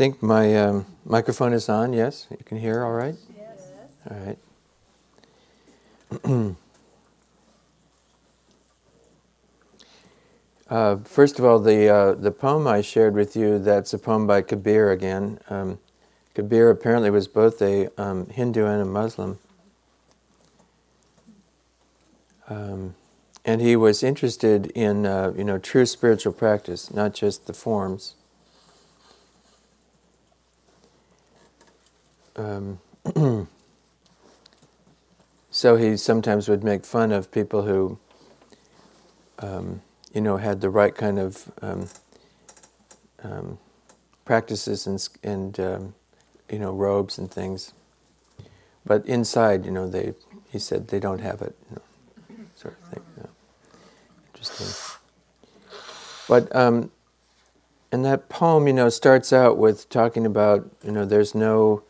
think my um, microphone is on. Yes, you can hear all right? Yes. All right. uh, first of all, the, uh, the poem I shared with you, that's a poem by Kabir again. Um, Kabir apparently was both a um, Hindu and a Muslim. Um, and he was interested in, uh, you know, true spiritual practice, not just the forms. Um, so he sometimes would make fun of people who, um, you know, had the right kind of um, um practices and, and um, you know, robes and things. But inside, you know, they, he said they don't have it, you know, sort of thing. Interesting. But um, and that poem, you know, starts out with talking about, you know, there's no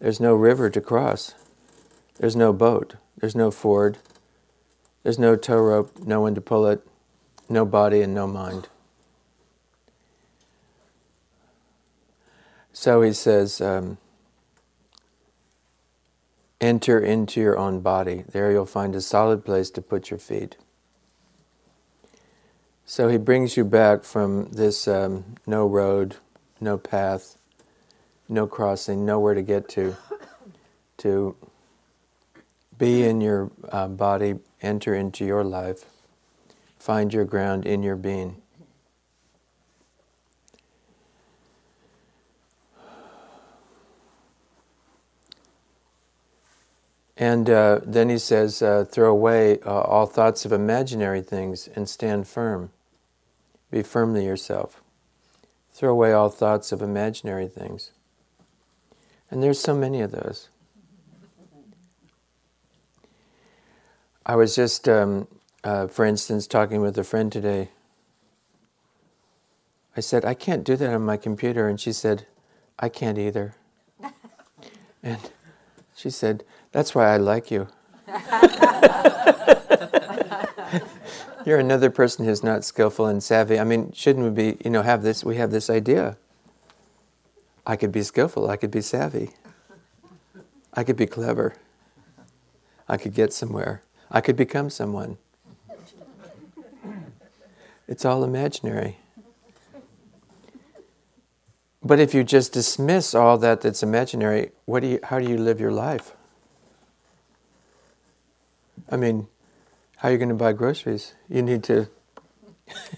there's no river to cross. There's no boat. There's no ford. There's no tow rope, no one to pull it, no body and no mind. So he says, um, enter into your own body. There you'll find a solid place to put your feet. So he brings you back from this um, no road, no path, no crossing, nowhere to get to, to be in your uh, body, enter into your life, find your ground in your being. And uh, then he says, uh, throw away uh, all thoughts of imaginary things and stand firm. Be firmly yourself. Throw away all thoughts of imaginary things. And there's so many of those. I was just, um, uh, for instance, talking with a friend today. I said, I can't do that on my computer. And she said, I can't either. and she said, That's why I like you. You're another person who's not skillful and savvy. I mean, shouldn't we be, you know, have this, we have this idea I could be skillful, I could be savvy, I could be clever, I could get somewhere, I could become someone. It's all imaginary. But if you just dismiss all that that's imaginary, what do you, how do you live your life? I mean, how are you going to buy groceries? You need to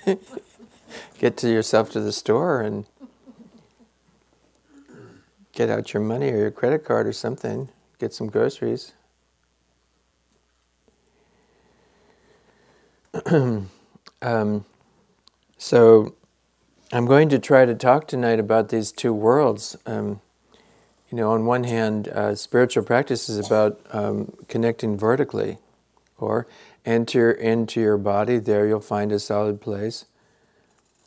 get to yourself to the store and get out your money or your credit card or something, get some groceries. um, so, I'm going to try to talk tonight about these two worlds. Um, you know, on one hand, uh, spiritual practice is about um, connecting vertically, or enter into your body, there you'll find a solid place.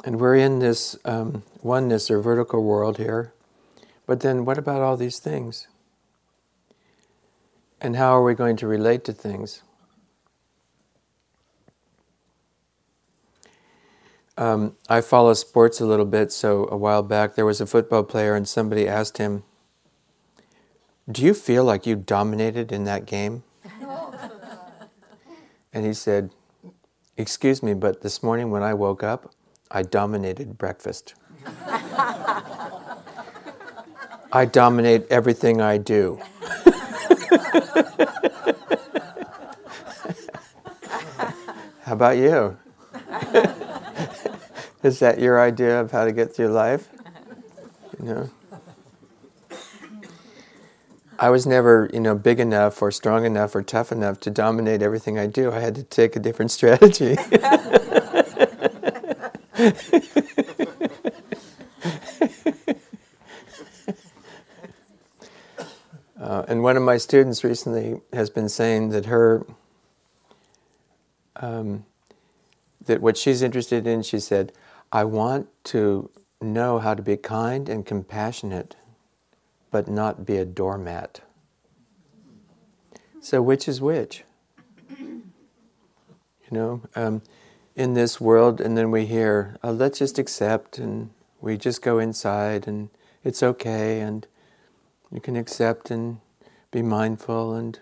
And we're in this um, oneness or vertical world here. But then what about all these things? And how are we going to relate to things? Um, I follow sports a little bit, so a while back there was a football player, and somebody asked him, Do you feel like you dominated in that game? and he said, Excuse me, but this morning when I woke up, I dominated breakfast. I dominate everything I do. How about you? Is that your idea of how to get through life? You know? I was never, you know, big enough or strong enough or tough enough to dominate everything I do. I had to take a different strategy. Uh, and one of my students recently has been saying that her, um, that what she's interested in, she said, I want to know how to be kind and compassionate, but not be a doormat. So, which is which? You know, um, in this world, and then we hear, oh, let's just accept, and we just go inside and it's okay, and you can accept and be mindful and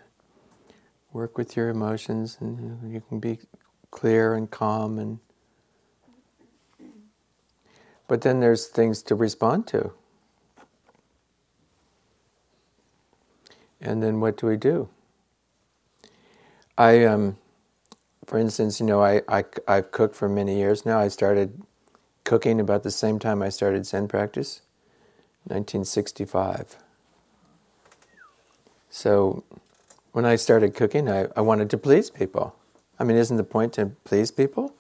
work with your emotions, and you can be clear and calm and. But then there's things to respond to. And then what do we do? I, um, for instance, you know, I, I, I've cooked for many years now. I started cooking about the same time I started Zen practice, 1965. So when I started cooking, I, I wanted to please people. I mean, isn't the point to please people?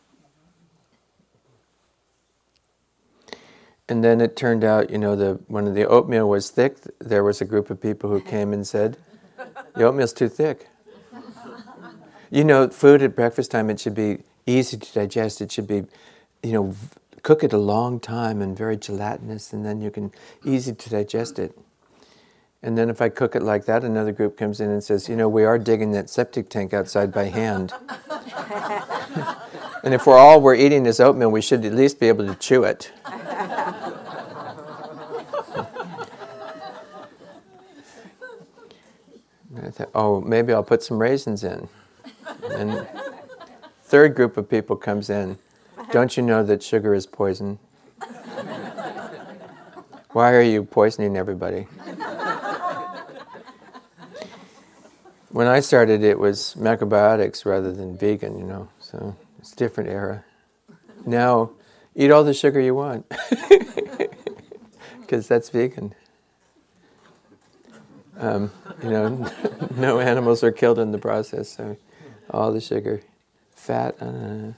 And then it turned out, you know, the when the oatmeal was thick, there was a group of people who came and said, "The oatmeal's too thick." You know, food at breakfast time it should be easy to digest. It should be, you know, cook it a long time and very gelatinous, and then you can easy to digest it. And then if I cook it like that, another group comes in and says, you know, we are digging that septic tank outside by hand. and if we're all we're eating this oatmeal, we should at least be able to chew it. I thought, oh, maybe I'll put some raisins in. And third group of people comes in. Don't you know that sugar is poison? Why are you poisoning everybody? When I started, it was macrobiotics rather than vegan, you know, so it's a different era. Now, eat all the sugar you want, because that's vegan. Um, you know, no animals are killed in the process, so all the sugar, fat. Uh,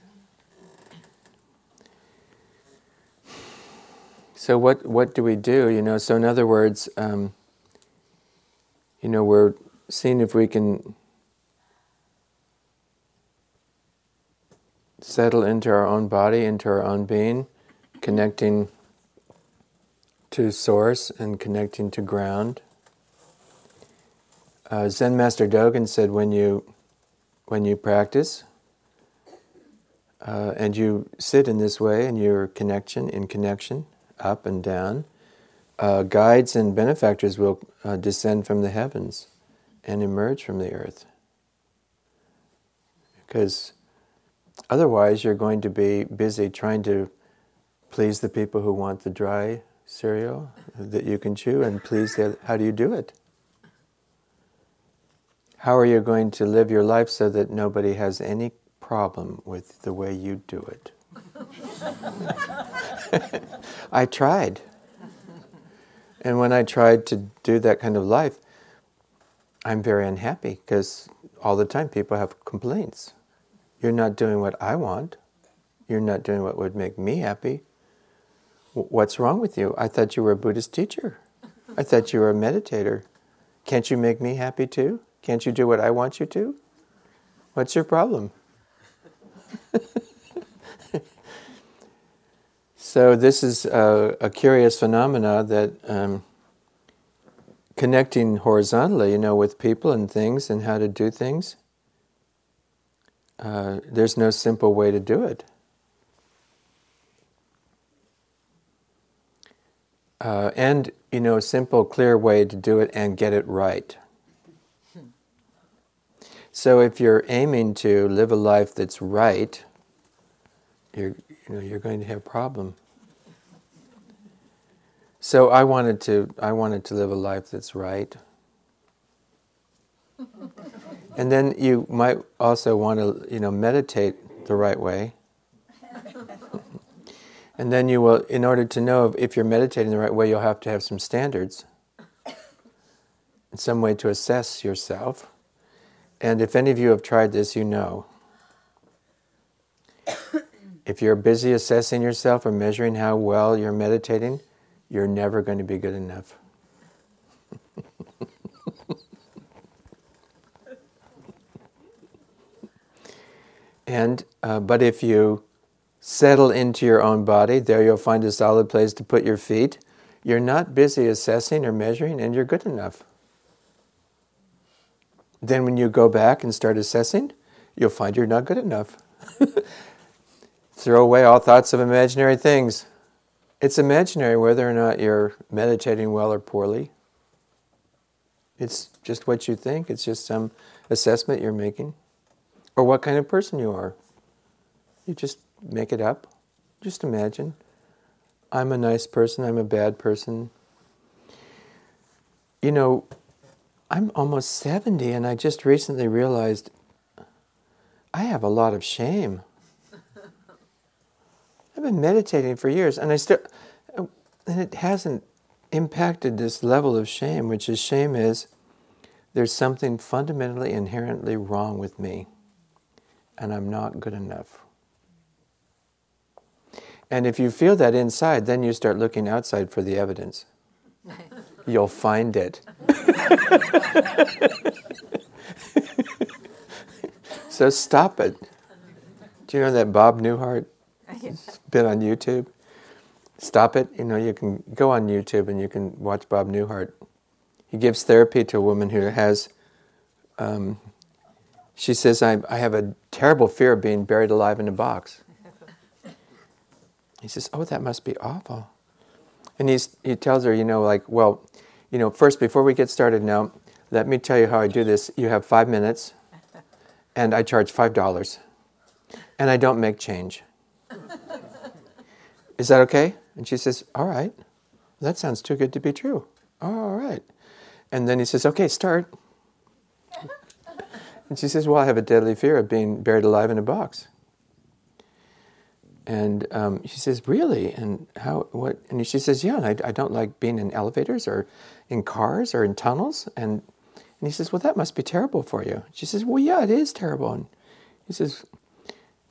so what what do we do? You know, so in other words, um, you know, we're seeing if we can settle into our own body, into our own being, connecting to source and connecting to ground. Uh, Zen Master Dogen said, when you when you practice uh, and you sit in this way in your connection, in connection, up and down, uh, guides and benefactors will uh, descend from the heavens and emerge from the earth. Because otherwise, you're going to be busy trying to please the people who want the dry cereal that you can chew and please the how do you do it how are you going to live your life so that nobody has any problem with the way you do it? I tried. And when I tried to do that kind of life, I'm very unhappy because all the time people have complaints. You're not doing what I want. You're not doing what would make me happy. What's wrong with you? I thought you were a Buddhist teacher. I thought you were a meditator. Can't you make me happy too? Can't you do what I want you to? What's your problem? so this is a, a curious phenomena that um, connecting horizontally, you know, with people and things and how to do things. Uh, there's no simple way to do it. Uh, and you know, a simple, clear way to do it and get it right. So if you're aiming to live a life that's right, you're, you know, you're going to have a problem. So I wanted to, I wanted to live a life that's right. and then you might also want to, you know, meditate the right way. and then you will, in order to know if you're meditating the right way, you'll have to have some standards, In some way to assess yourself. And if any of you have tried this, you know. if you're busy assessing yourself or measuring how well you're meditating, you're never going to be good enough. and uh, but if you settle into your own body, there you'll find a solid place to put your feet. You're not busy assessing or measuring, and you're good enough. Then, when you go back and start assessing, you'll find you're not good enough. Throw away all thoughts of imaginary things It's imaginary whether or not you're meditating well or poorly. It's just what you think, it's just some assessment you're making. Or what kind of person you are. You just make it up. Just imagine. I'm a nice person, I'm a bad person. You know, I'm almost 70 and I just recently realized I have a lot of shame. I've been meditating for years, and I still, and it hasn't impacted this level of shame, which is shame is there's something fundamentally inherently wrong with me, and I'm not good enough. And if you feel that inside, then you start looking outside for the evidence. You'll find it. so stop it. Do you know that Bob Newhart been on YouTube. Stop it. You know, you can go on YouTube and you can watch Bob Newhart. He gives therapy to a woman who has. Um, she says, I, I have a terrible fear of being buried alive in a box. He says, Oh, that must be awful. And he's, he tells her, you know, like, well, you know, first, before we get started now, let me tell you how I do this. You have five minutes, and I charge $5, and I don't make change. Is that okay? And she says, All right. That sounds too good to be true. all right. And then he says, Okay, start. And she says, Well, I have a deadly fear of being buried alive in a box. And um, she says, Really? And how, what? And she says, Yeah, I, I don't like being in elevators or in cars or in tunnels. And, and he says, Well, that must be terrible for you. She says, Well, yeah, it is terrible. And he says,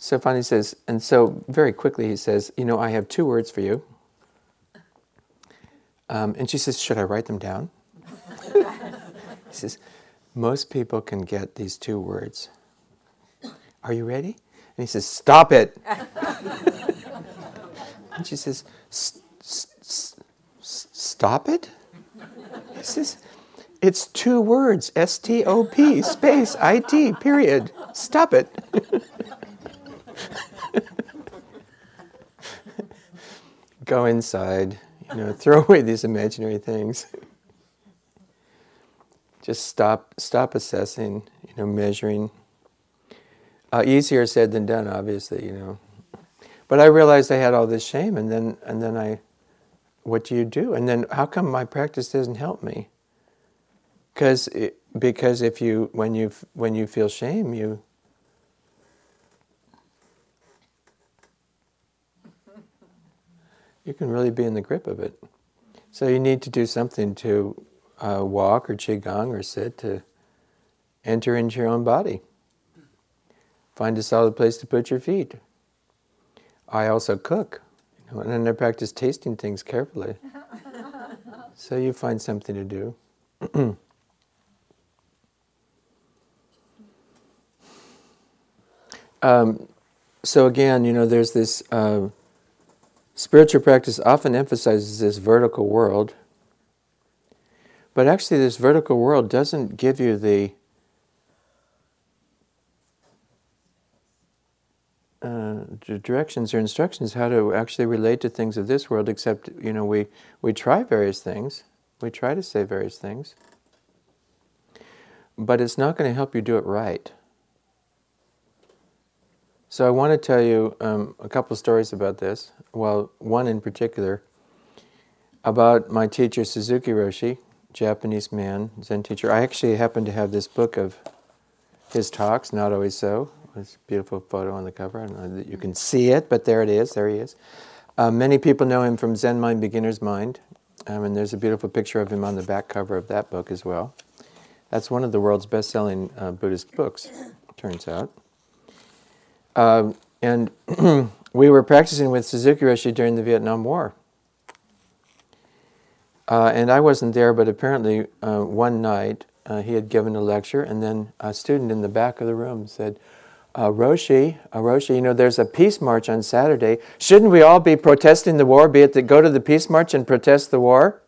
so finally says, and so very quickly he says, You know, I have two words for you. Um, and she says, Should I write them down? he says, Most people can get these two words. Are you ready? And he says, Stop it. and she says, Stop it? He says, It's two words S T O P space I T, period. Stop it. Go inside, you know, throw away these imaginary things. Just stop, stop assessing, you know, measuring. Uh, easier said than done, obviously, you know. But I realized I had all this shame, and then, and then I, what do you do? And then, how come my practice doesn't help me? Because, because if you, when you, when you feel shame, you you can really be in the grip of it. So you need to do something to uh, walk or qigong or sit to enter into your own body. Find a solid place to put your feet. I also cook, you know, and then I practice tasting things carefully. so you find something to do. um, so again, you know, there's this. Uh, Spiritual practice often emphasizes this vertical world, but actually, this vertical world doesn't give you the uh, directions or instructions how to actually relate to things of this world. Except, you know, we we try various things, we try to say various things, but it's not going to help you do it right. So I want to tell you um, a couple stories about this. Well, one in particular about my teacher Suzuki Roshi, Japanese man, Zen teacher. I actually happen to have this book of his talks, not always so. A beautiful photo on the cover. I don't know that you can see it, but there it is. There he is. Uh, many people know him from Zen Mind, Beginner's Mind, um, and there's a beautiful picture of him on the back cover of that book as well. That's one of the world's best-selling uh, Buddhist books, turns out. Um, and we were practicing with Suzuki Roshi during the Vietnam War. Uh, and I wasn't there, but apparently uh, one night uh, he had given a lecture, and then a student in the back of the room said, uh, Roshi, uh, Roshi, you know, there's a peace march on Saturday. Shouldn't we all be protesting the war, be it to go to the peace march and protest the war?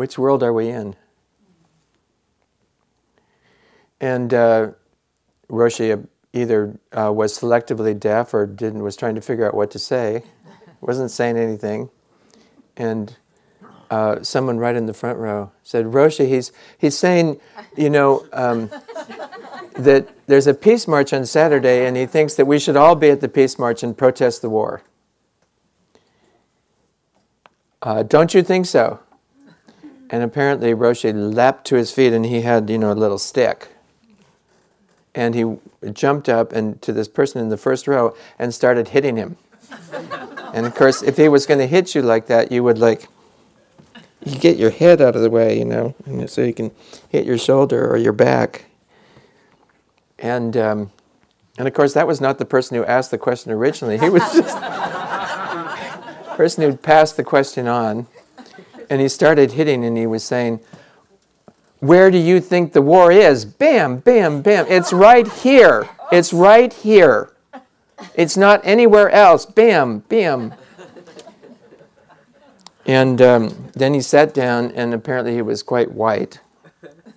Which world are we in? And uh, Roshi either uh, was selectively deaf or didn't was trying to figure out what to say, wasn't saying anything, and uh, someone right in the front row said, "Roshi, he's he's saying, you know." Um, that there's a peace march on Saturday, and he thinks that we should all be at the peace march and protest the war. Uh, don't you think so? And apparently Roshi leapt to his feet and he had, you know, a little stick. And he jumped up and to this person in the first row and started hitting him. and of course, if he was going to hit you like that, you would like, you get your head out of the way, you know, so you can hit your shoulder or your back. And, um, and of course, that was not the person who asked the question originally. He was just the person who passed the question on. And he started hitting and he was saying, Where do you think the war is? Bam, bam, bam. It's right here. It's right here. It's not anywhere else. Bam, bam. And um, then he sat down, and apparently he was quite white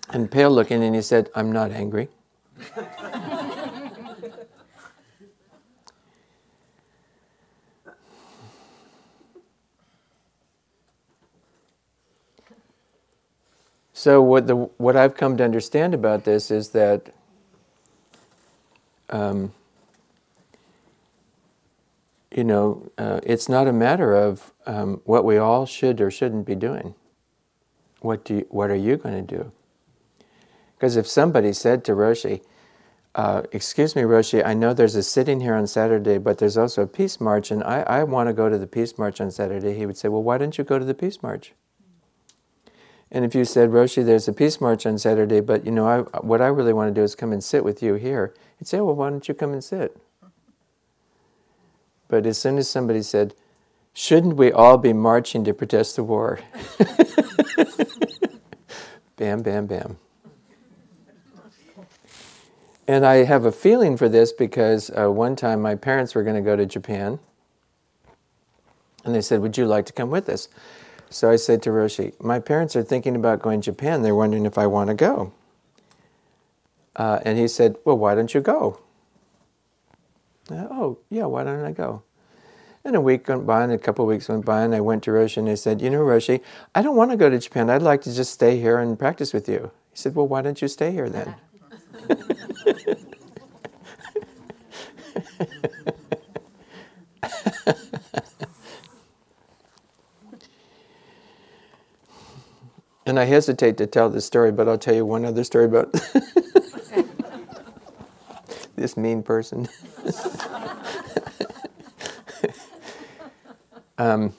and pale looking, and he said, I'm not angry. So what the what I've come to understand about this is that um, you know uh, it's not a matter of um, what we all should or shouldn't be doing. What do you, what are you going to do? Because if somebody said to Roshi, uh, "Excuse me, Roshi, I know there's a sitting here on Saturday, but there's also a peace march, and I, I want to go to the peace march on Saturday," he would say, "Well, why don't you go to the peace march?" And if you said, Roshi, there's a peace march on Saturday, but you know, I, what I really want to do is come and sit with you here, he'd say, well, why don't you come and sit? But as soon as somebody said, shouldn't we all be marching to protest the war? bam, bam, bam. And I have a feeling for this because uh, one time my parents were going to go to Japan. And they said, Would you like to come with us? So I said to Roshi, My parents are thinking about going to Japan. They're wondering if I want to go. Uh, and he said, Well, why don't you go? Uh, oh, yeah, why don't I go? And a week went by, and a couple of weeks went by, and I went to Roshi and I said, You know, Roshi, I don't want to go to Japan. I'd like to just stay here and practice with you. He said, Well, why don't you stay here then? And I hesitate to tell this story, but I'll tell you one other story about this mean person. um,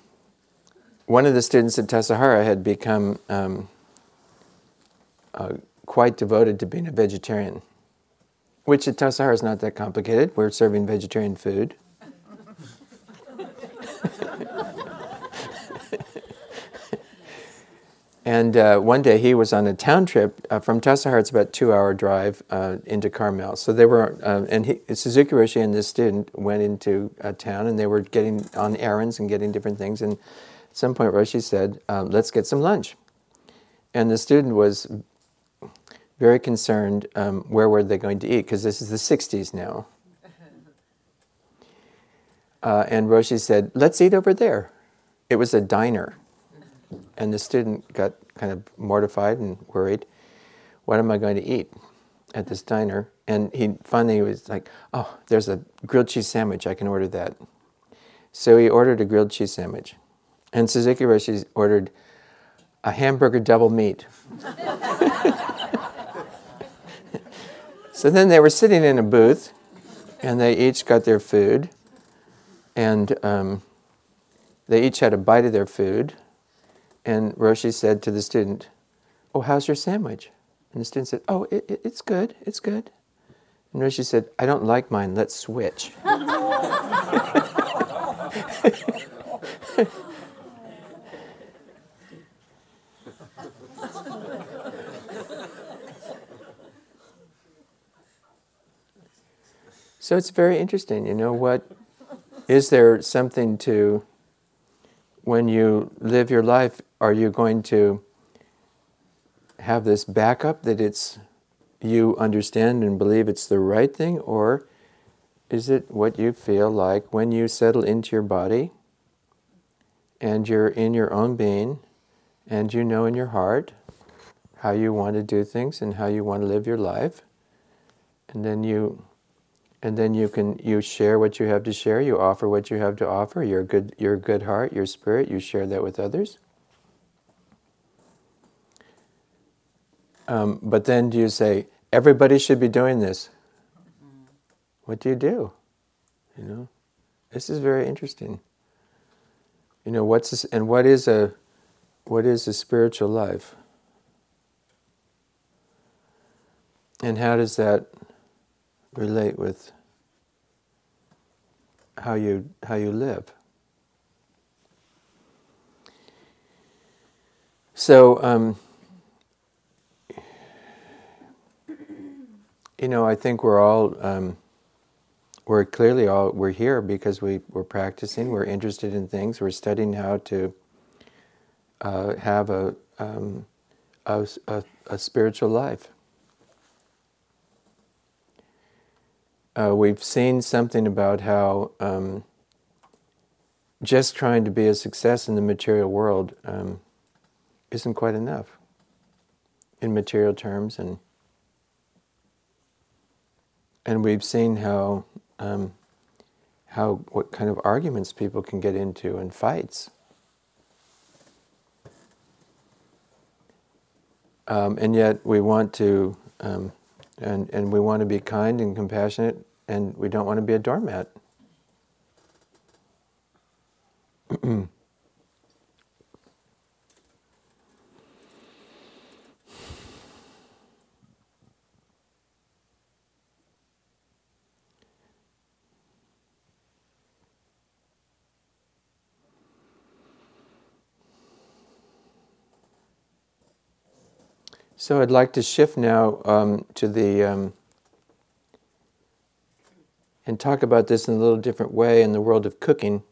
one of the students at Tassajara had become um, uh, quite devoted to being a vegetarian, which at Tassajara is not that complicated. We're serving vegetarian food. And uh, one day he was on a town trip uh, from Tassajara. It's about two hour drive uh, into Carmel. So they were, uh, and he, Suzuki Roshi and this student went into a town, and they were getting on errands and getting different things. And at some point, Roshi said, um, "Let's get some lunch." And the student was very concerned. Um, where were they going to eat? Because this is the '60s now. Uh, and Roshi said, "Let's eat over there." It was a diner. And the student got kind of mortified and worried. What am I going to eat at this diner? And he finally was like, oh, there's a grilled cheese sandwich. I can order that. So he ordered a grilled cheese sandwich. And Suzuki Roshi ordered a hamburger double meat. so then they were sitting in a booth and they each got their food. And um, they each had a bite of their food. And Roshi said to the student, Oh, how's your sandwich? And the student said, Oh, it, it, it's good, it's good. And Roshi said, I don't like mine, let's switch. so it's very interesting, you know, what is there something to when you live your life, are you going to have this backup that it's, you understand and believe it's the right thing, or is it what you feel like when you settle into your body and you're in your own being and you know in your heart how you want to do things and how you want to live your life? And then you and then you can you share what you have to share you offer what you have to offer your good your good heart your spirit you share that with others. Um, but then do you say everybody should be doing this. What do you do? You know this is very interesting. You know what's this, and what is a what is a spiritual life? And how does that relate with how you how you live. So, um, you know, I think we're all um, we're clearly all we're here because we we're practicing. We're interested in things. We're studying how to uh, have a, um, a, a a spiritual life. Uh, we've seen something about how um, just trying to be a success in the material world um, isn't quite enough in material terms, and and we've seen how um, how what kind of arguments people can get into and fights. Um, and yet we want to um, and, and we want to be kind and compassionate, and we don't want to be a doormat. So I'd like to shift now um, to the um, and talk about this in a little different way in the world of cooking.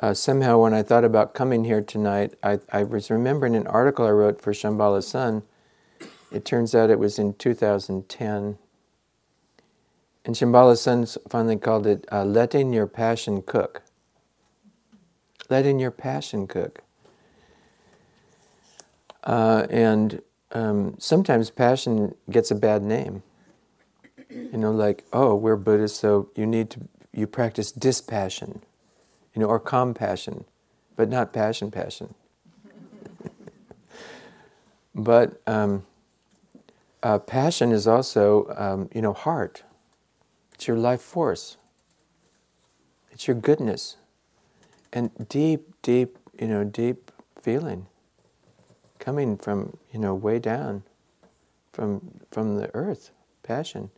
Uh, somehow, when I thought about coming here tonight, I, I, was remembering an article I wrote for Shambhala Sun. It turns out it was in 2010. And Shambhala Sun finally called it uh, Letting Your Passion Cook. Letting Your Passion Cook. Uh, and um, sometimes passion gets a bad name. You know, like, oh, we're Buddhists, so you need to, you practice dispassion, you know, or compassion, but not passion, passion. but um, uh, passion is also, um, you know, heart. It's your life force. It's your goodness. And deep, deep, you know, deep feeling coming from you know way down from from the earth passion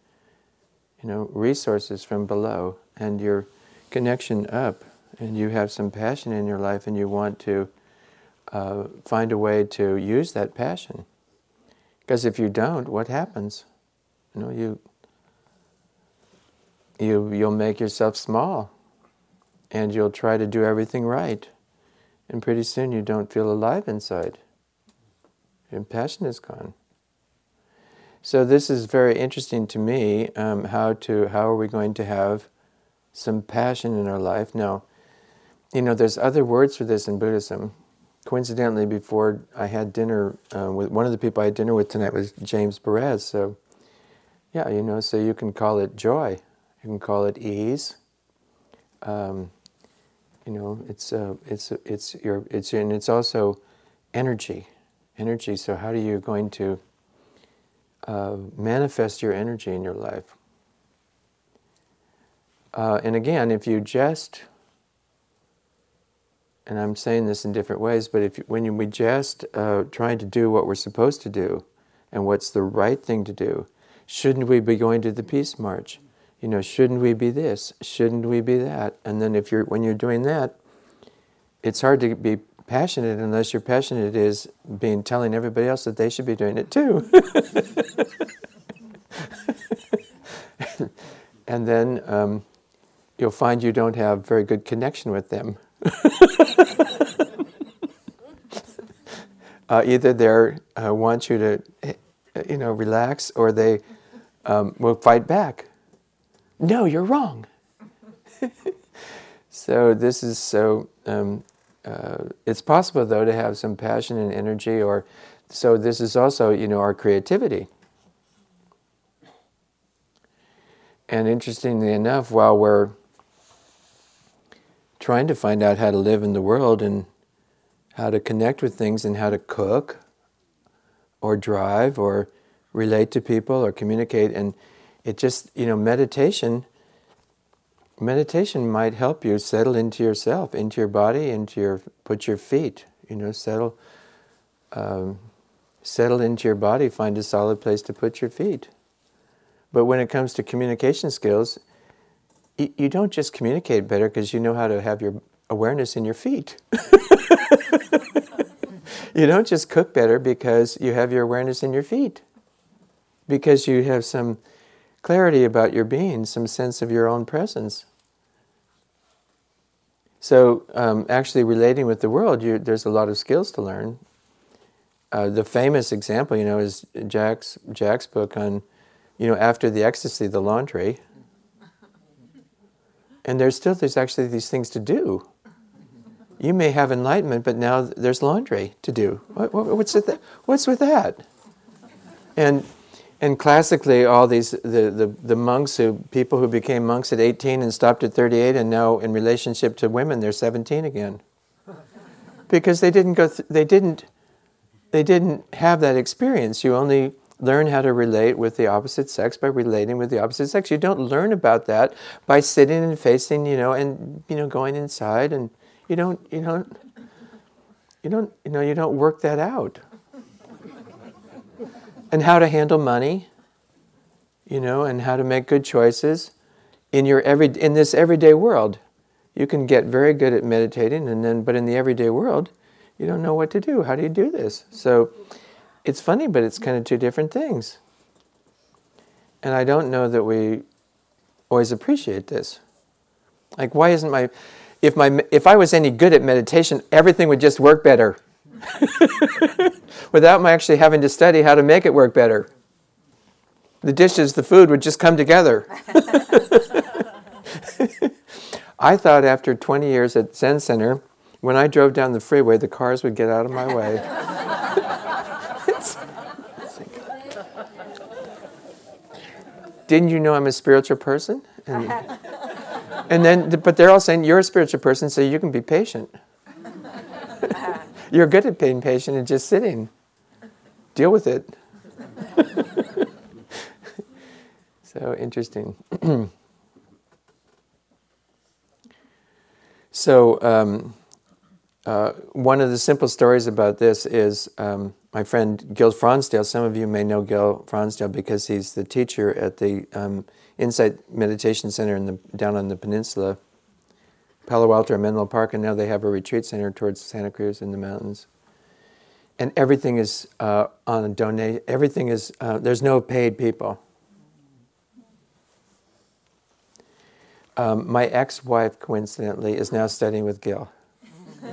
you know resources from below and your connection up and you have some passion in your life and you want to uh, find a way to use that passion. Because if you don't what happens? You know you you you'll make yourself small and you'll try to do everything right and pretty soon you don't feel alive inside and passion is gone. So this is very interesting to me. Um, how to how are we going to have some passion in our life? Now, you know, there's other words for this in Buddhism. Coincidentally, before I had dinner uh, with one of the people I had dinner with tonight was James Baraz. So, yeah, you know, so you can call it joy, you can call it ease. Um, you know, it's uh, it's it's your it's and it's also energy energy. So, how are you going to uh, manifest your energy in your life? Uh, and again, if you just, and I'm saying this in different ways, but if when we just uh, trying to do what we're supposed to do, and what's the right thing to do, shouldn't we be going to the peace march? You know, shouldn't we be this? Shouldn't we be that? And then if you're when you're doing that, it's hard to be passionate unless you're passionate is being telling everybody else that they should be doing it too. and then um, you'll find you don't have very good connection with them. uh, either they uh, want you to you know, relax, or they um, will fight back. No, you're wrong. so this is so. Um, uh, it's possible though to have some passion and energy, or so this is also you know our creativity. And interestingly enough, while we're trying to find out how to live in the world and how to connect with things and how to cook or drive or relate to people or communicate and it just you know meditation meditation might help you settle into yourself into your body into your put your feet you know settle um, settle into your body find a solid place to put your feet. But when it comes to communication skills you, you don't just communicate better because you know how to have your awareness in your feet. You don't just cook better because you have your awareness in your feet. Because you have some clarity about your being, some sense of your own presence. So, um, actually, relating with the world, there's a lot of skills to learn. Uh, the famous example, you know, is Jack's Jack's book on, you know, after the ecstasy, the laundry. And there's still there's actually these things to do. You may have enlightenment, but now there's laundry to do. What, what, what's with that? What's with that? And and classically, all these the, the, the monks who people who became monks at 18 and stopped at 38, and now in relationship to women, they're 17 again, because they didn't go. Th- they didn't. They didn't have that experience. You only learn how to relate with the opposite sex by relating with the opposite sex. You don't learn about that by sitting and facing, you know, and you know, going inside, and you don't, you don't, you don't, you know, you don't work that out and how to handle money, you know, and how to make good choices in your every in this everyday world. You can get very good at meditating and then but in the everyday world, you don't know what to do. How do you do this? So it's funny, but it's kind of two different things. And I don't know that we always appreciate this. Like why isn't my if my if I was any good at meditation, everything would just work better. without my actually having to study how to make it work better. The dishes, the food would just come together. I thought after 20 years at Zen Center, when I drove down the freeway, the cars would get out of my way. Didn't you know I'm a spiritual person? And, and then, but they're all saying you're a spiritual person, so you can be patient. You're good at being patient and just sitting. Deal with it. so interesting. so, um, uh, one of the simple stories about this is um, my friend Gil Fronsdal. Some of you may know Gil Fronsdal because he's the teacher at the um, Insight Meditation Center the, down on the peninsula Palo Alto or Menlo Park, and now they have a retreat center towards Santa Cruz in the mountains. And everything is uh, on a donation. Everything is uh, there's no paid people. Um, my ex-wife, coincidentally, is now studying with Gil.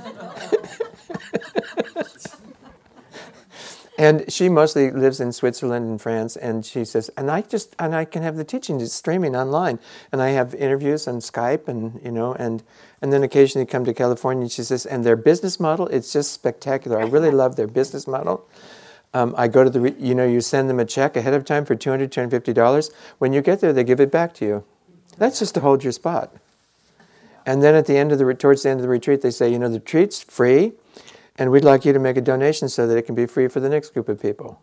and she mostly lives in Switzerland and France. And she says, and I just and I can have the teaching just streaming online, and I have interviews on Skype, and you know, and and then occasionally come to California. And she says, and their business model, it's just spectacular. I really love their business model. Um, I go to the, you know, you send them a check ahead of time for $200, $250. When you get there, they give it back to you. That's just to hold your spot. And then at the end of the, towards the end of the retreat, they say, you know, the retreat's free and we'd like you to make a donation so that it can be free for the next group of people.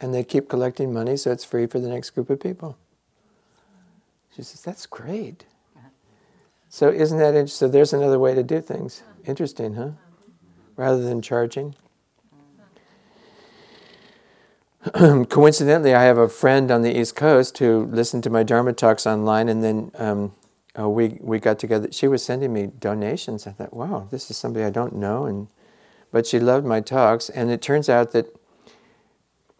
And they keep collecting money so it's free for the next group of people. She says, That's great. So, isn't that interesting? So, there's another way to do things. Interesting, huh? Rather than charging. Coincidentally, I have a friend on the East Coast who listened to my Dharma talks online, and then um, uh, we we got together. She was sending me donations. I thought, wow, this is somebody I don't know, and but she loved my talks. And it turns out that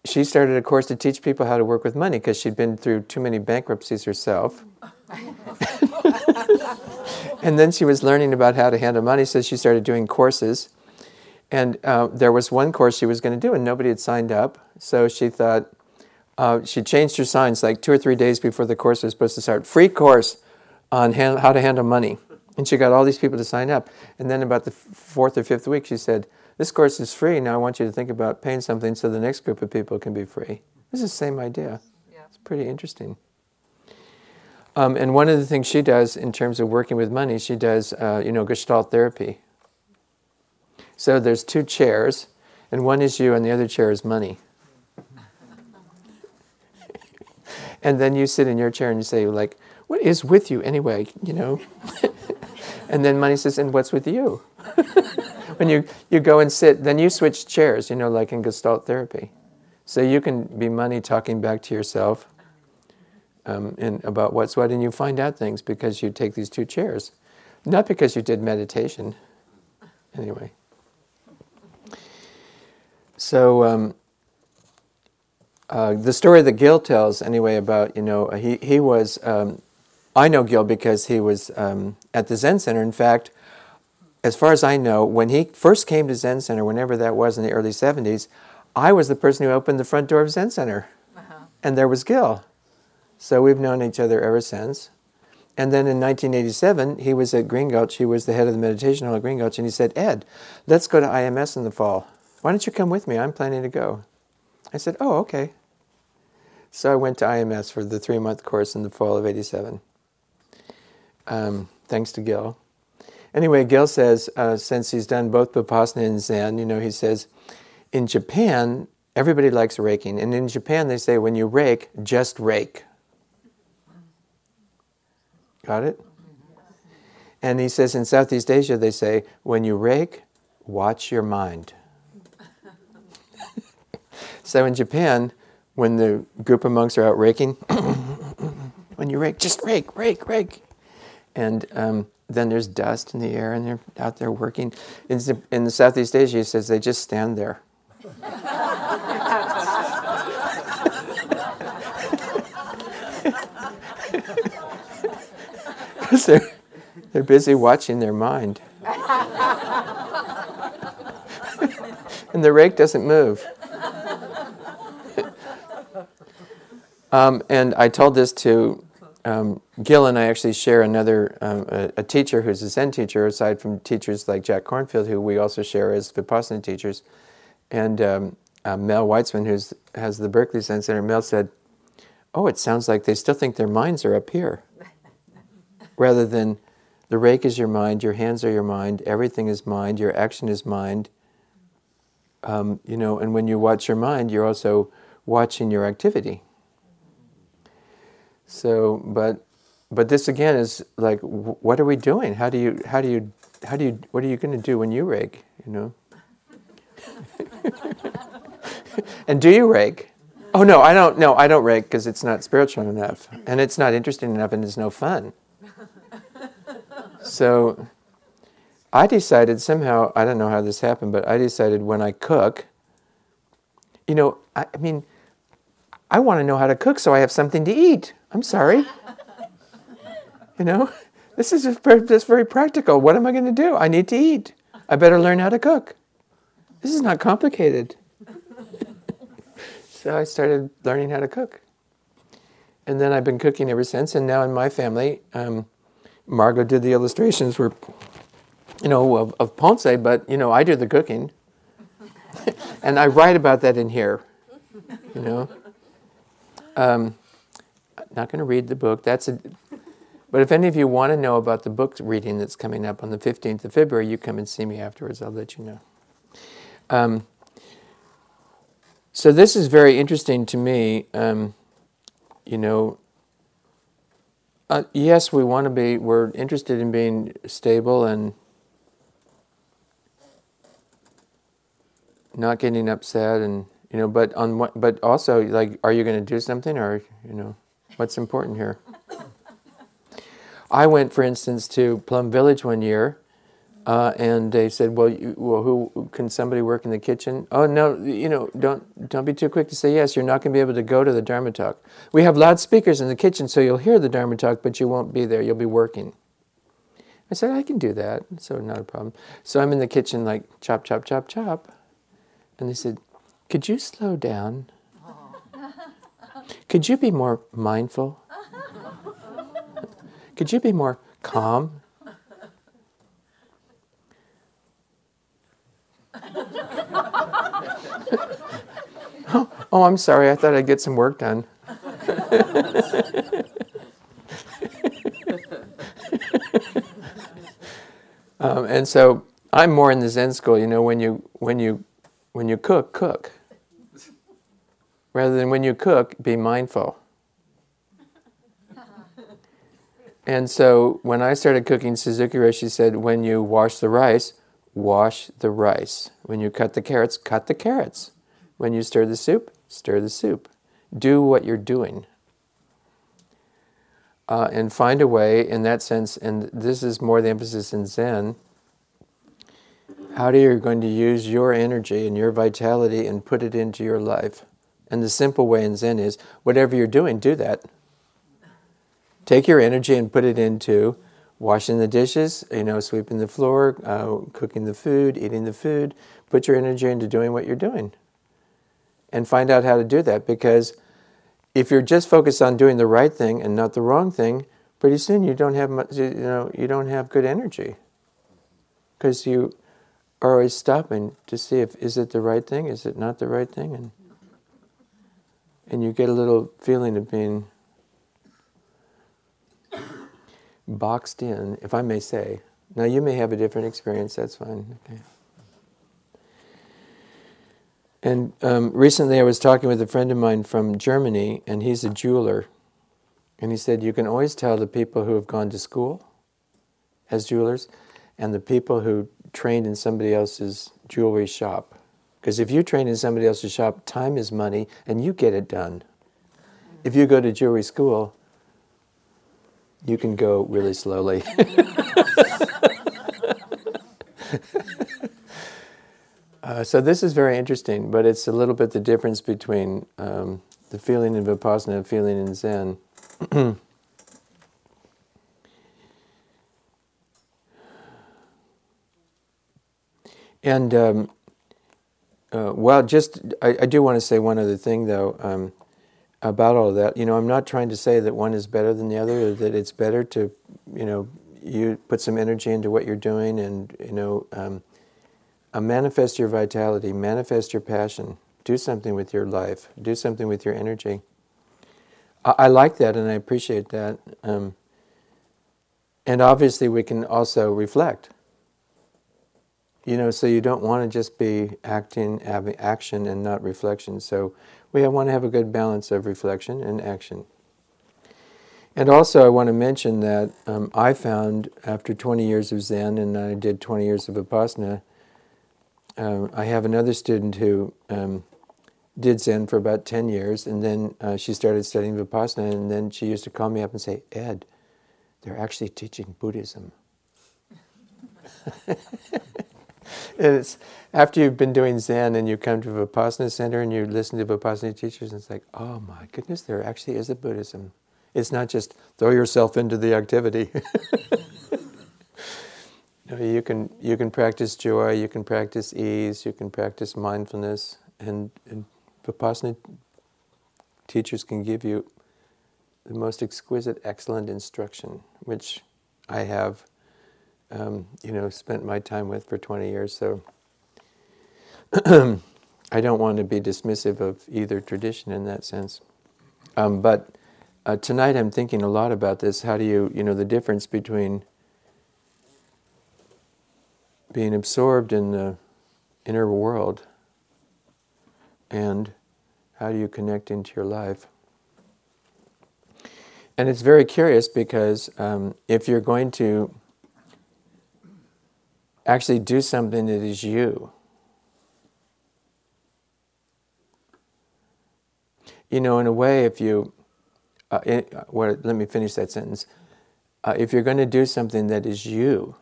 she started a course to teach people how to work with money because she'd been through too many bankruptcies herself. and then she was learning about how to handle money, so she started doing courses. And uh, there was one course she was going to do, and nobody had signed up. So she thought, uh, she changed her signs like two or three days before the course was supposed to start. Free course on hand, how to handle money. And she got all these people to sign up. And then about the fourth or fifth week, she said, This course is free. Now I want you to think about paying something so the next group of people can be free. This is the same idea. Yeah. It's pretty interesting. Um, and one of the things she does in terms of working with money, she does, uh, you know, Gestalt therapy. So there's two chairs, and one is you, and the other chair is money. and then you sit in your chair and you say, like, what is with you anyway, you know? and then money says, and what's with you? when you, you go and sit, then you switch chairs, you know, like in Gestalt therapy. So you can be money talking back to yourself um, about what's what, and you find out things because you take these two chairs, not because you did meditation. Anyway. So um, uh, the story that Gil tells, anyway, about you know he he was. Um, I know Gil because he was um, at the Zen Center. In fact, as far as I know, when he first came to Zen Center, whenever that was in the early '70s, I was the person who opened the front door of Zen Center, uh-huh. and there was Gil. So we've known each other ever since. And then in 1987, he was at Green Gulch. He was the head of the meditation hall at Green Gulch, and he said, Ed, let's go to IMS in the fall. Why don't you come with me? I'm planning to go. I said, Oh, okay. So I went to IMS for the three month course in the fall of 87. Um, thanks to Gil. Anyway, Gil says, uh, since he's done both Vipassana and Zen, you know, he says, in Japan, everybody likes raking. And in Japan, they say, when you rake, just rake. Got it? And he says in Southeast Asia, they say, when you rake, watch your mind. so in Japan, when the group of monks are out raking, when you rake, just rake, rake, rake. And um, then there's dust in the air and they're out there working. In, in the Southeast Asia, he says they just stand there. they're, they're busy watching their mind. and the rake doesn't move. um, and I told this to um, Gil, and I actually share another um, a, a, teacher who's a Zen teacher, aside from teachers like Jack Kornfield, who we also share as Vipassana teachers. And um, uh, Mel Weitsman, who has the Berkeley Zen Center, Mel said, "Oh, it sounds like they still think their minds are up here." rather than the rake is your mind, your hands are your mind, everything is mind, your action is mind. Um, you know, and when you watch your mind, you're also watching your activity. So, but, but this again is like, what are we doing? How do you, how do you, how do you, what are you going to do when you rake? You know. and do you rake? Oh no, I don't. No, I don't rake because it's not spiritual enough, and it's not interesting enough, and it's no fun. So I decided somehow, I don't know how this happened, but I decided when I cook, you know, I, I mean, I want to know how to cook so I have something to eat. I'm sorry. you know, this is just very, practical. What am I going to do? I need to eat. I better learn how to cook. This is not complicated. so I started learning how to cook. And then I've been cooking ever since. And now in my family, um, Margot did the illustrations were, you know, of, of Ponce, but you know, I do the cooking, and I write about that in here. You know, um, not going to read the book. That's a. But if any of you want to know about the book reading that's coming up on the 15th of February, you come and see me afterwards. I'll let you know. Um, so this is very interesting to me. Um, you know, uh, yes, we want to be, we're interested in being stable and not getting upset and, you know, but on what, but also like, are you going to do something or, you know, what's important here? I went, for instance, to Plum Village one year uh, and they said, "Well, you, well, who can somebody work in the kitchen?" Oh no, you know, don't don't be too quick to say yes. You're not going to be able to go to the Dharma talk. We have loudspeakers in the kitchen, so you'll hear the Dharma talk, but you won't be there. You'll be working. I said, I can do that, so not a problem. So I'm in the kitchen, like, chop, chop, chop, chop. And they said, Could you slow down? Could you be more mindful? Could you be more calm? oh, I'm sorry. I thought I'd get some work done. um, and so I'm more in the Zen school. You know, when you when you when you cook, cook. Rather than when you cook, be mindful. And so when I started cooking, Suzuki Roshi said, when you wash the rice, wash the rice. When you cut the carrots, cut the carrots. When you stir the soup, stir the soup. Do what you're doing. Uh, and find a way in that sense, and this is more the emphasis in Zen. How are you going to use your energy and your vitality and put it into your life? And the simple way in Zen is whatever you're doing, do that. Take your energy and put it into washing the dishes, you know, sweeping the floor, uh, cooking the food, eating the food. Put your energy into doing what you're doing. And find out how to do that because if you're just focused on doing the right thing and not the wrong thing, pretty soon you don't have much, you know, you don't have good energy. Because you are always stopping to see if is it the right thing, is it not the right thing and and you get a little feeling of being boxed in, if I may say. Now, you may have a different experience, that's fine. Okay. And um, recently I was talking with a friend of mine from Germany, and he's a jeweler. And he said, You can always tell the people who have gone to school as jewelers and the people who trained in somebody else's jewelry shop. Because if you train in somebody else's shop, time is money and you get it done. If you go to jewelry school, you can go really slowly. uh, so this is very interesting, but it's a little bit the difference between um, the feeling in Vipassana and feeling in Zen. and um, uh, well, just I, I do want to say one other thing though. Um, about all of that. You know, I'm not trying to say that one is better than the other, or that it's better to, you know, you put some energy into what you're doing, and you know, um, uh, manifest your vitality, manifest your passion, do something with your life, do something with your energy. I, I like that, and I appreciate that. Um, and obviously, we can also reflect. You know, so you don't want to just be acting, having action, and not reflection. So we want to have a good balance of reflection and action. And also, I want to mention that um, I found after 20 years of Zen and I did 20 years of Vipassana, um, I have another student who um, did Zen for about 10 years and then uh, she started studying Vipassana and then she used to call me up and say, Ed, they're actually teaching Buddhism. it's after you've been doing Zen and you come to Vipassana center and you listen to Vipassana teachers, and it's like, oh my goodness, there actually is a Buddhism. It's not just throw yourself into the activity. you can you can practice joy, you can practice ease, you can practice mindfulness, and, and Vipassana teachers can give you the most exquisite, excellent instruction, which I have um, you know, spent my time with for 20 years. So I don't want to be dismissive of either tradition in that sense. Um, but uh, tonight I'm thinking a lot about this. How do you, you know, the difference between being absorbed in the inner world and how do you connect into your life? And it's very curious because um, if you're going to actually do something that is you. You know, in a way, if you, uh, in, uh, well, let me finish that sentence. Uh, if you're going to do something that is you,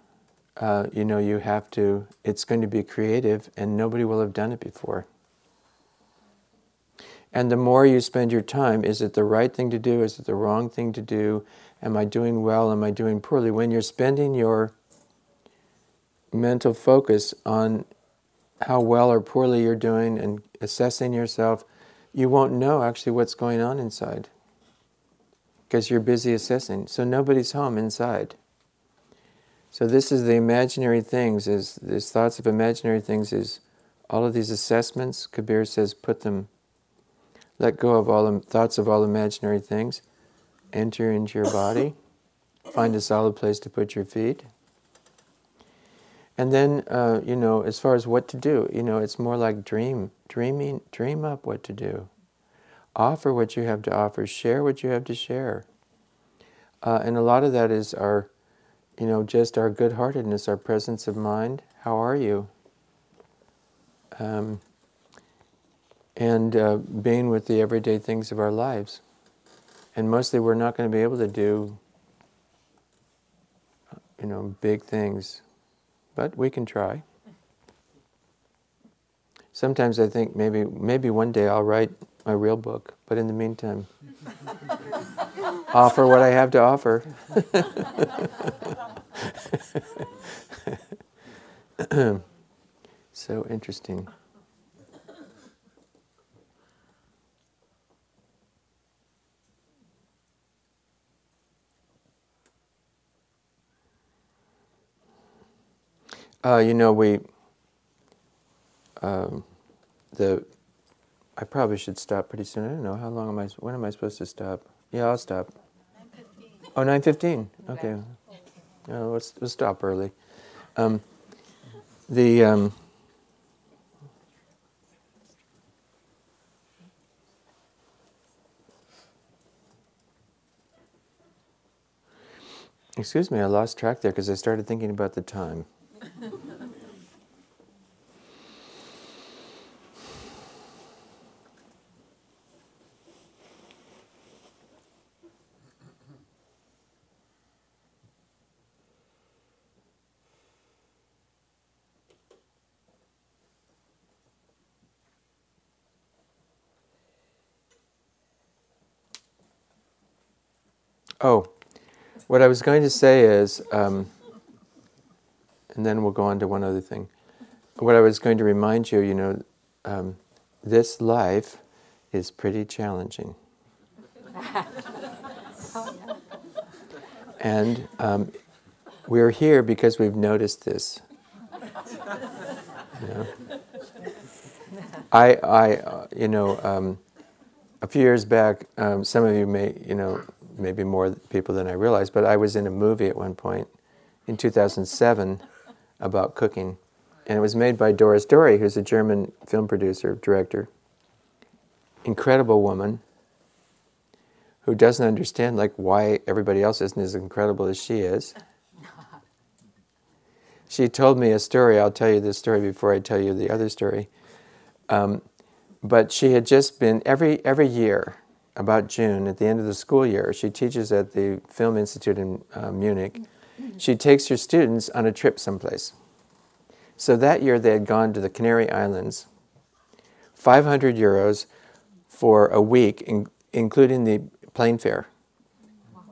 uh, you know, you have to, it's going to be creative and nobody will have done it before. And the more you spend your time, is it the right thing to do? Is it the wrong thing to do? Am I doing well? Am I doing poorly? When you're spending your mental focus on how well or poorly you're doing and assessing yourself, you won't know actually what's going on inside because you're busy assessing. So nobody's home inside. So this is the imaginary things, is these thoughts of imaginary things is all of these assessments, Kabir says, put them, let go of all thoughts of all imaginary things, enter into your body, find a solid place to put your feet. And then, uh, you know, as far as what to do, you know, it's more like dream, dreaming, dream up what to do. Offer what you have to offer, share what you have to share. Uh, and a lot of that is our, you know, just our good heartedness, our presence of mind. How are you? um, and uh, being with the everyday things of our lives. And mostly we're not going to be able to do, you know, big things, but we can try. Sometimes I think maybe maybe one day I'll write my real book, but in the meantime, offer what I have to offer. So interesting. Uh, you know, we, um, the, I probably should stop pretty soon. I don't know, how long am I, when am I supposed to stop? Yeah, I'll stop. 9.15. Oh, 9.15, okay. Uh, let's, let's stop early. Um, the, um, Excuse me, I lost track there because I started thinking about the time. Oh, what I was going to say is, um, and then we'll go on to one other thing. What I was going to remind you, you know, um, this life is pretty challenging. and um, we're here because we've noticed this. You know? I, I, uh, you know, um, a few years back, um, some of you may, you know, maybe more people than I realized, but I was in a movie at one point in 2007 about cooking. And it was made by Doris Dörrie, who's a German film producer, director. Incredible woman who doesn't understand like why everybody else isn't as incredible as she is. She told me a story. I'll tell you this story before I tell you the other story. Um, but she had just been every every year about June, at the end of the school year, she teaches at the Film Institute in uh, Munich. She takes her students on a trip someplace. So that year they had gone to the Canary Islands, 500 euros for a week, in, including the plane fare. Wow.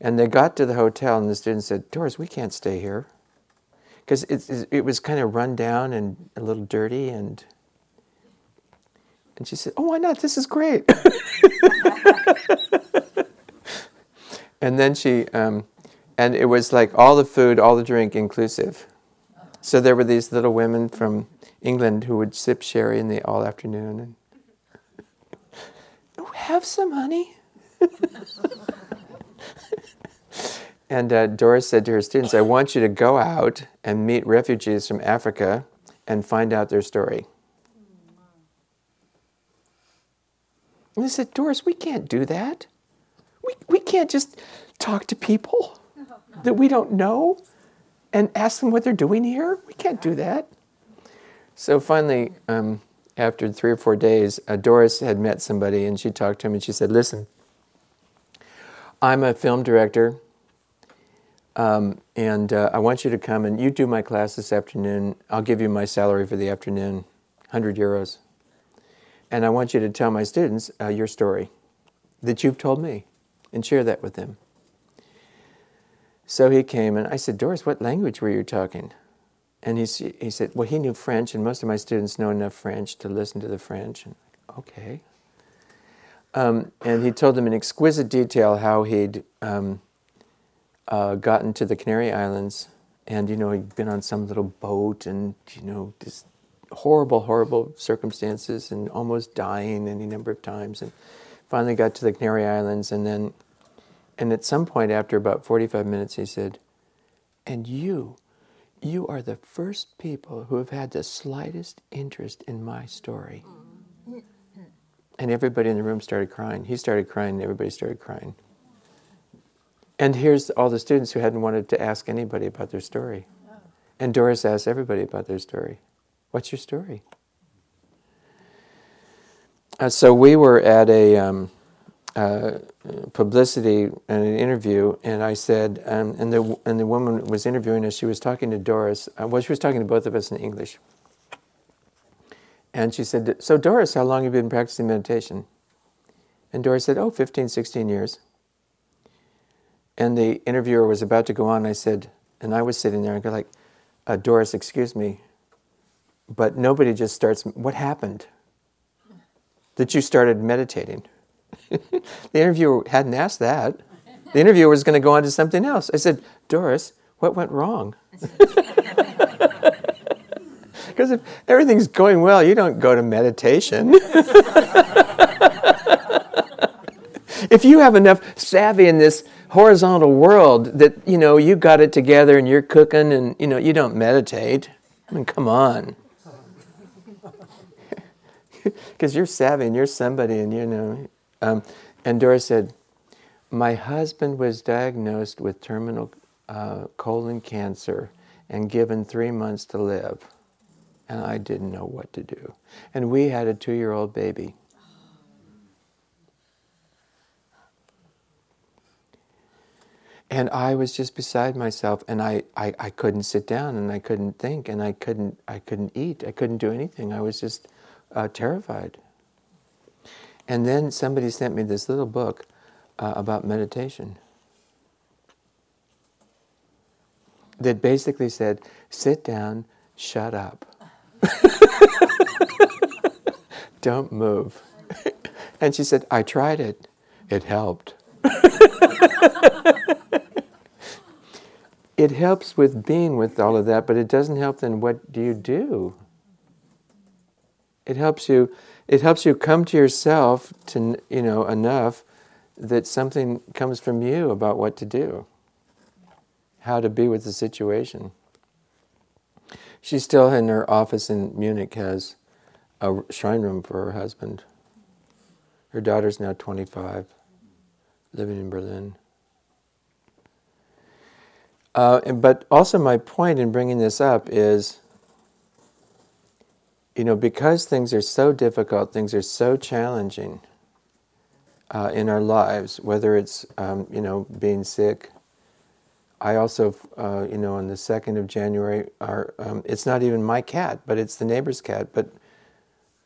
And they got to the hotel, and the students said, Doris, we can't stay here. Because it, it was kind of run down and a little dirty, and and she said, Oh, why not? This is great. and then she, um, and it was like all the food, all the drink inclusive. So there were these little women from England who would sip sherry in the all afternoon and oh, have some honey. and uh, Doris said to her students, I want you to go out and meet refugees from Africa and find out their story. And they said, Doris, we can't do that. We, we can't just talk to people that we don't know and ask them what they're doing here. We can't do that. So finally, um, after three or four days, uh, Doris had met somebody and she talked to him and she said, Listen, I'm a film director um, and uh, I want you to come and you do my class this afternoon. I'll give you my salary for the afternoon, 100 euros. And I want you to tell my students uh, your story that you've told me and share that with them. So he came and I said, Doris, what language were you talking? And he, he said, well, he knew French, and most of my students know enough French to listen to the French. And, okay. Um, and he told them in exquisite detail how he'd um, uh, gotten to the Canary Islands, and you know he'd been on some little boat, and you know just horrible, horrible circumstances, and almost dying any number of times, and finally got to the Canary Islands, and then, and at some point after about forty-five minutes, he said, "And you." You are the first people who have had the slightest interest in my story. And everybody in the room started crying. He started crying, and everybody started crying. And here's all the students who hadn't wanted to ask anybody about their story. And Doris asked everybody about their story. What's your story? Uh, so we were at a um, uh, publicity and an interview, and I said, um, and the and the woman was interviewing us. She was talking to Doris. Uh, well, she was talking to both of us in English. And she said, "So Doris, how long have you been practicing meditation?" And Doris said, "Oh, 15, 16 years." And the interviewer was about to go on. I said, and I was sitting there and go like, uh, "Doris, excuse me, but nobody just starts. What happened? That you started meditating?" the interviewer hadn't asked that. The interviewer was going to go on to something else. I said, Doris, what went wrong? Because if everything's going well, you don't go to meditation. if you have enough savvy in this horizontal world that you know you got it together and you're cooking and you know you don't meditate, I mean, come on. Because you're savvy and you're somebody and you know um, and Doris said, My husband was diagnosed with terminal uh, colon cancer and given three months to live. And I didn't know what to do. And we had a two year old baby. And I was just beside myself, and I, I, I couldn't sit down, and I couldn't think, and I couldn't, I couldn't eat, I couldn't do anything. I was just uh, terrified. And then somebody sent me this little book uh, about meditation that basically said, sit down, shut up. Don't move. and she said, I tried it. It helped. it helps with being with all of that, but it doesn't help then what do you do? It helps you it helps you come to yourself to you know enough that something comes from you about what to do how to be with the situation. She's still in her office in munich has a shrine room for her husband. Her daughter's now 25 living in berlin. Uh, but also my point in bringing this up is you know, because things are so difficult, things are so challenging uh, in our lives, whether it's, um, you know, being sick. I also, uh, you know, on the 2nd of January, our, um, it's not even my cat, but it's the neighbor's cat, but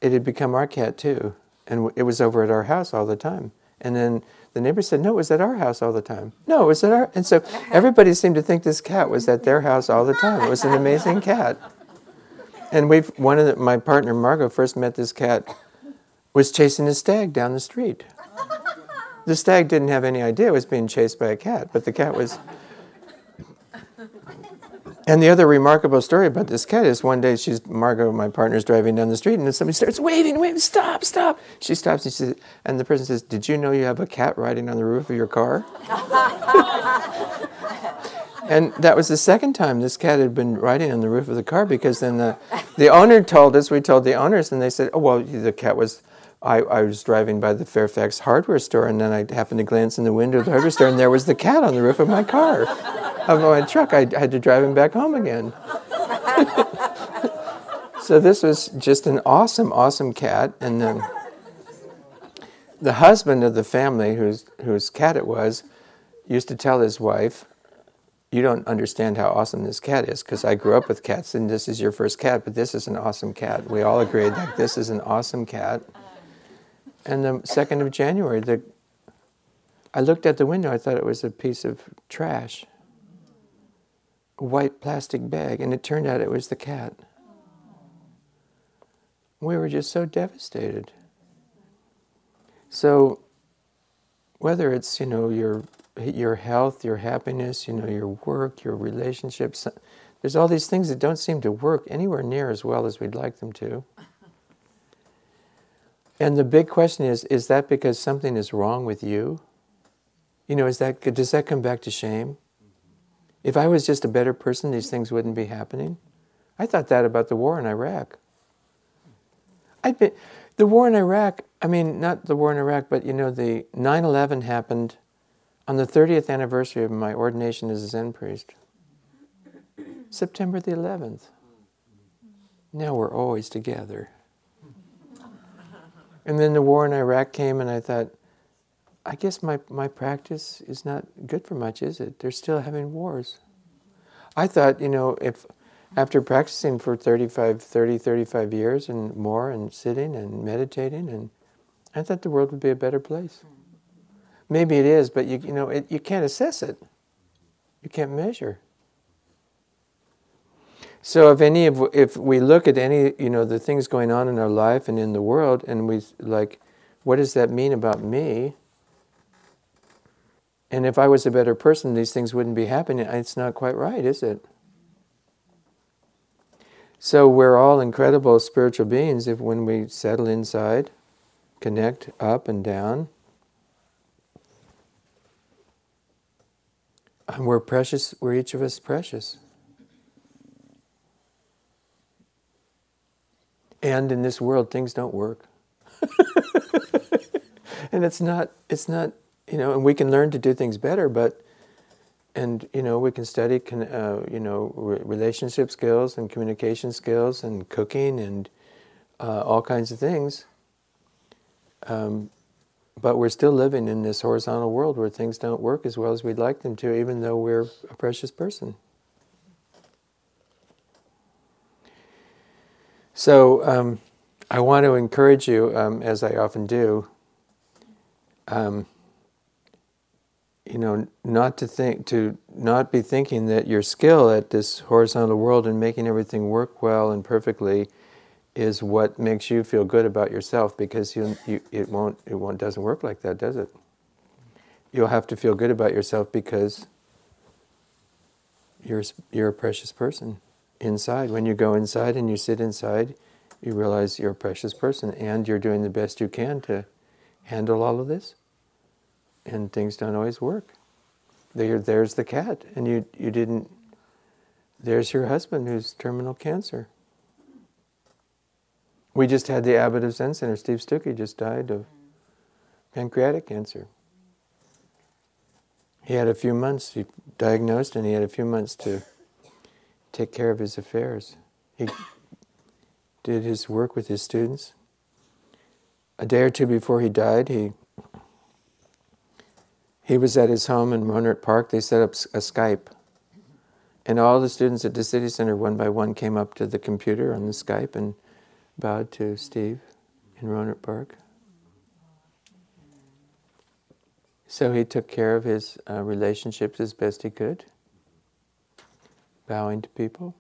it had become our cat too. And it was over at our house all the time. And then the neighbor said, No, it was at our house all the time. No, it was at our. And so everybody seemed to think this cat was at their house all the time. It was an amazing cat. And we've one of the, my partner Margot first met this cat was chasing a stag down the street. The stag didn't have any idea it was being chased by a cat, but the cat was. And the other remarkable story about this cat is one day she's Margot, my partner's driving down the street, and then somebody starts waving, waving, stop, stop. She stops and she says, and the person says, "Did you know you have a cat riding on the roof of your car?" And that was the second time this cat had been riding on the roof of the car because then the, the owner told us, we told the owners, and they said, oh, well, the cat was, I, I was driving by the Fairfax hardware store, and then I happened to glance in the window of the hardware store, and there was the cat on the roof of my car, of my truck. I had to drive him back home again. so this was just an awesome, awesome cat. And then the husband of the family, whose, whose cat it was, used to tell his wife, you don't understand how awesome this cat is because I grew up with cats and this is your first cat, but this is an awesome cat. We all agreed that this is an awesome cat. And the 2nd of January, the, I looked at the window, I thought it was a piece of trash. A white plastic bag, and it turned out it was the cat. We were just so devastated. So, whether it's you know your your health, your happiness, you know your work, your relationships, there's all these things that don't seem to work anywhere near as well as we'd like them to. And the big question is: Is that because something is wrong with you? You know, is that does that come back to shame? If I was just a better person, these things wouldn't be happening. I thought that about the war in Iraq. I'd been, the war in Iraq, I mean, not the war in Iraq, but you know, the 9 11 happened on the 30th anniversary of my ordination as a Zen priest. September the 11th. Now we're always together. And then the war in Iraq came, and I thought, I guess my, my practice is not good for much, is it? They're still having wars. I thought, you know, if after practicing for 35, 30, 35 years and more, and sitting and meditating, and I thought the world would be a better place. Maybe it is, but you, you know, it, you can't assess it. You can't measure. So if any of if we look at any you know the things going on in our life and in the world, and we like, what does that mean about me? And if I was a better person, these things wouldn't be happening. It's not quite right, is it? So we're all incredible spiritual beings if when we settle inside, connect up and down. And we're precious, we're each of us precious. And in this world, things don't work. and it's not, it's not, you know, and we can learn to do things better, but, and, you know, we can study, uh, you know, relationship skills and communication skills and cooking and uh, all kinds of things. Um, but we're still living in this horizontal world where things don't work as well as we'd like them to, even though we're a precious person. So um, I want to encourage you, um, as I often do, um, you know, not to think to not be thinking that your skill at this horizontal world and making everything work well and perfectly is what makes you feel good about yourself because you, you it won't it won't doesn't work like that, does it? You'll have to feel good about yourself because you're you're a precious person inside. When you go inside and you sit inside, you realize you're a precious person and you're doing the best you can to handle all of this. And things don't always work. There, there's the cat, and you, you didn't. There's your husband who's terminal cancer. We just had the abbot of Zen Center, Steve Stücky, just died of pancreatic cancer. He had a few months, he diagnosed, and he had a few months to take care of his affairs. He did his work with his students. A day or two before he died, he he was at his home in Rohnert Park. They set up a Skype, and all the students at the city center, one by one, came up to the computer on the Skype and bowed to Steve in Rohnert Park. So he took care of his uh, relationships as best he could bowing to people.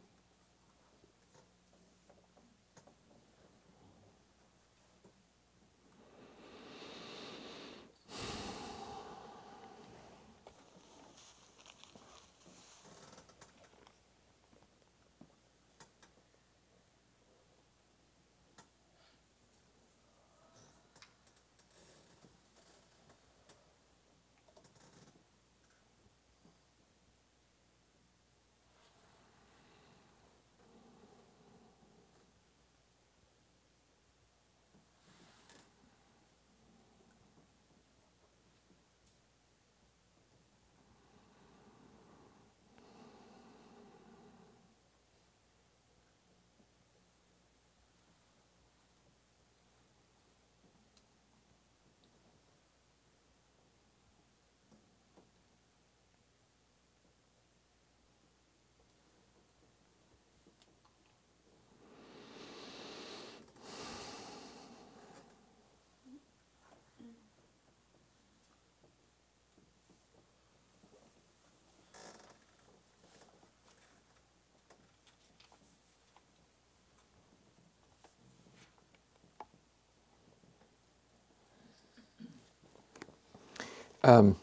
Um,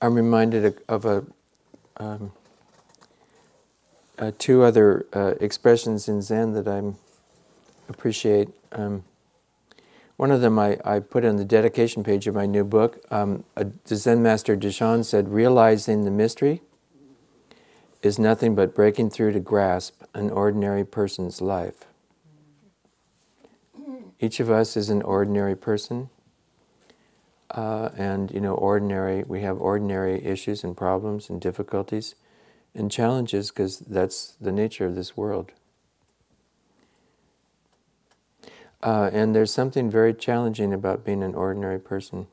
I'm reminded of a, um, uh, two other uh, expressions in Zen that I appreciate. Um, one of them I, I put on the dedication page of my new book. Um, a, the Zen master Deshan said, Realizing the mystery is nothing but breaking through to grasp an ordinary person's life. Each of us is an ordinary person. Uh, and, you know, ordinary, we have ordinary issues and problems and difficulties and challenges because that's the nature of this world. Uh, and there's something very challenging about being an ordinary person.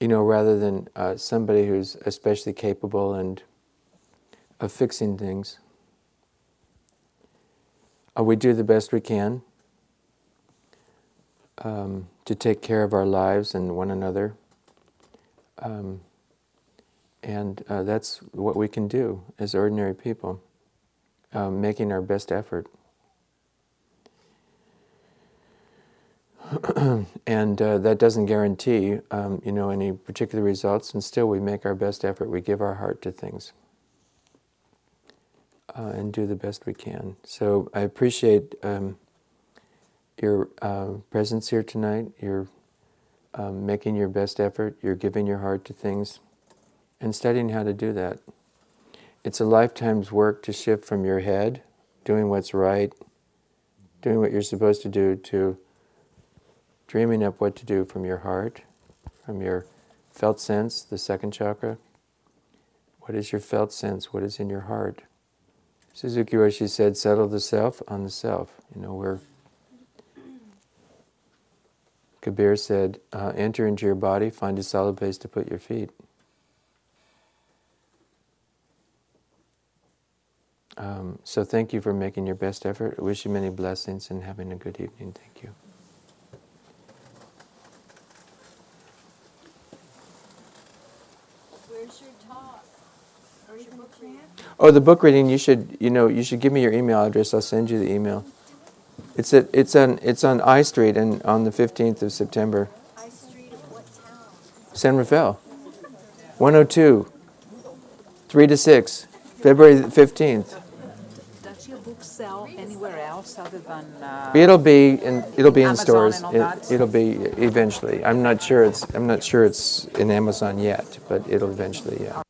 You know, rather than uh, somebody who's especially capable and of fixing things, uh, we do the best we can um, to take care of our lives and one another. Um, and uh, that's what we can do as ordinary people, um, making our best effort. and uh, that doesn't guarantee, um, you know, any particular results. And still, we make our best effort. We give our heart to things, uh, and do the best we can. So I appreciate um, your uh, presence here tonight. You're um, making your best effort. You're giving your heart to things, and studying how to do that. It's a lifetime's work to shift from your head, doing what's right, doing what you're supposed to do, to dreaming up what to do from your heart, from your felt sense, the second chakra. What is your felt sense? What is in your heart? Suzuki Roshi said, settle the self on the self. You know, where Kabir said, uh, enter into your body, find a solid place to put your feet. Um, so thank you for making your best effort. I wish you many blessings and having a good evening. Thank you. Where's your talk? Where's your book reading? Oh, the book reading. You should, you know, you should give me your email address. I'll send you the email. It's at, it's on, it's on I Street and on the fifteenth of September. I Street of what town? San Rafael, one hundred two, three to six, February fifteenth. Does your book sell anywhere else other than? Uh, It'll be in, it'll be in Amazon stores. and all It, that? it'll be eventually. I'm not sure it's, I'm not sure it's in Amazon yet, but it'll eventually, yeah.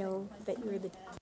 Know that you're the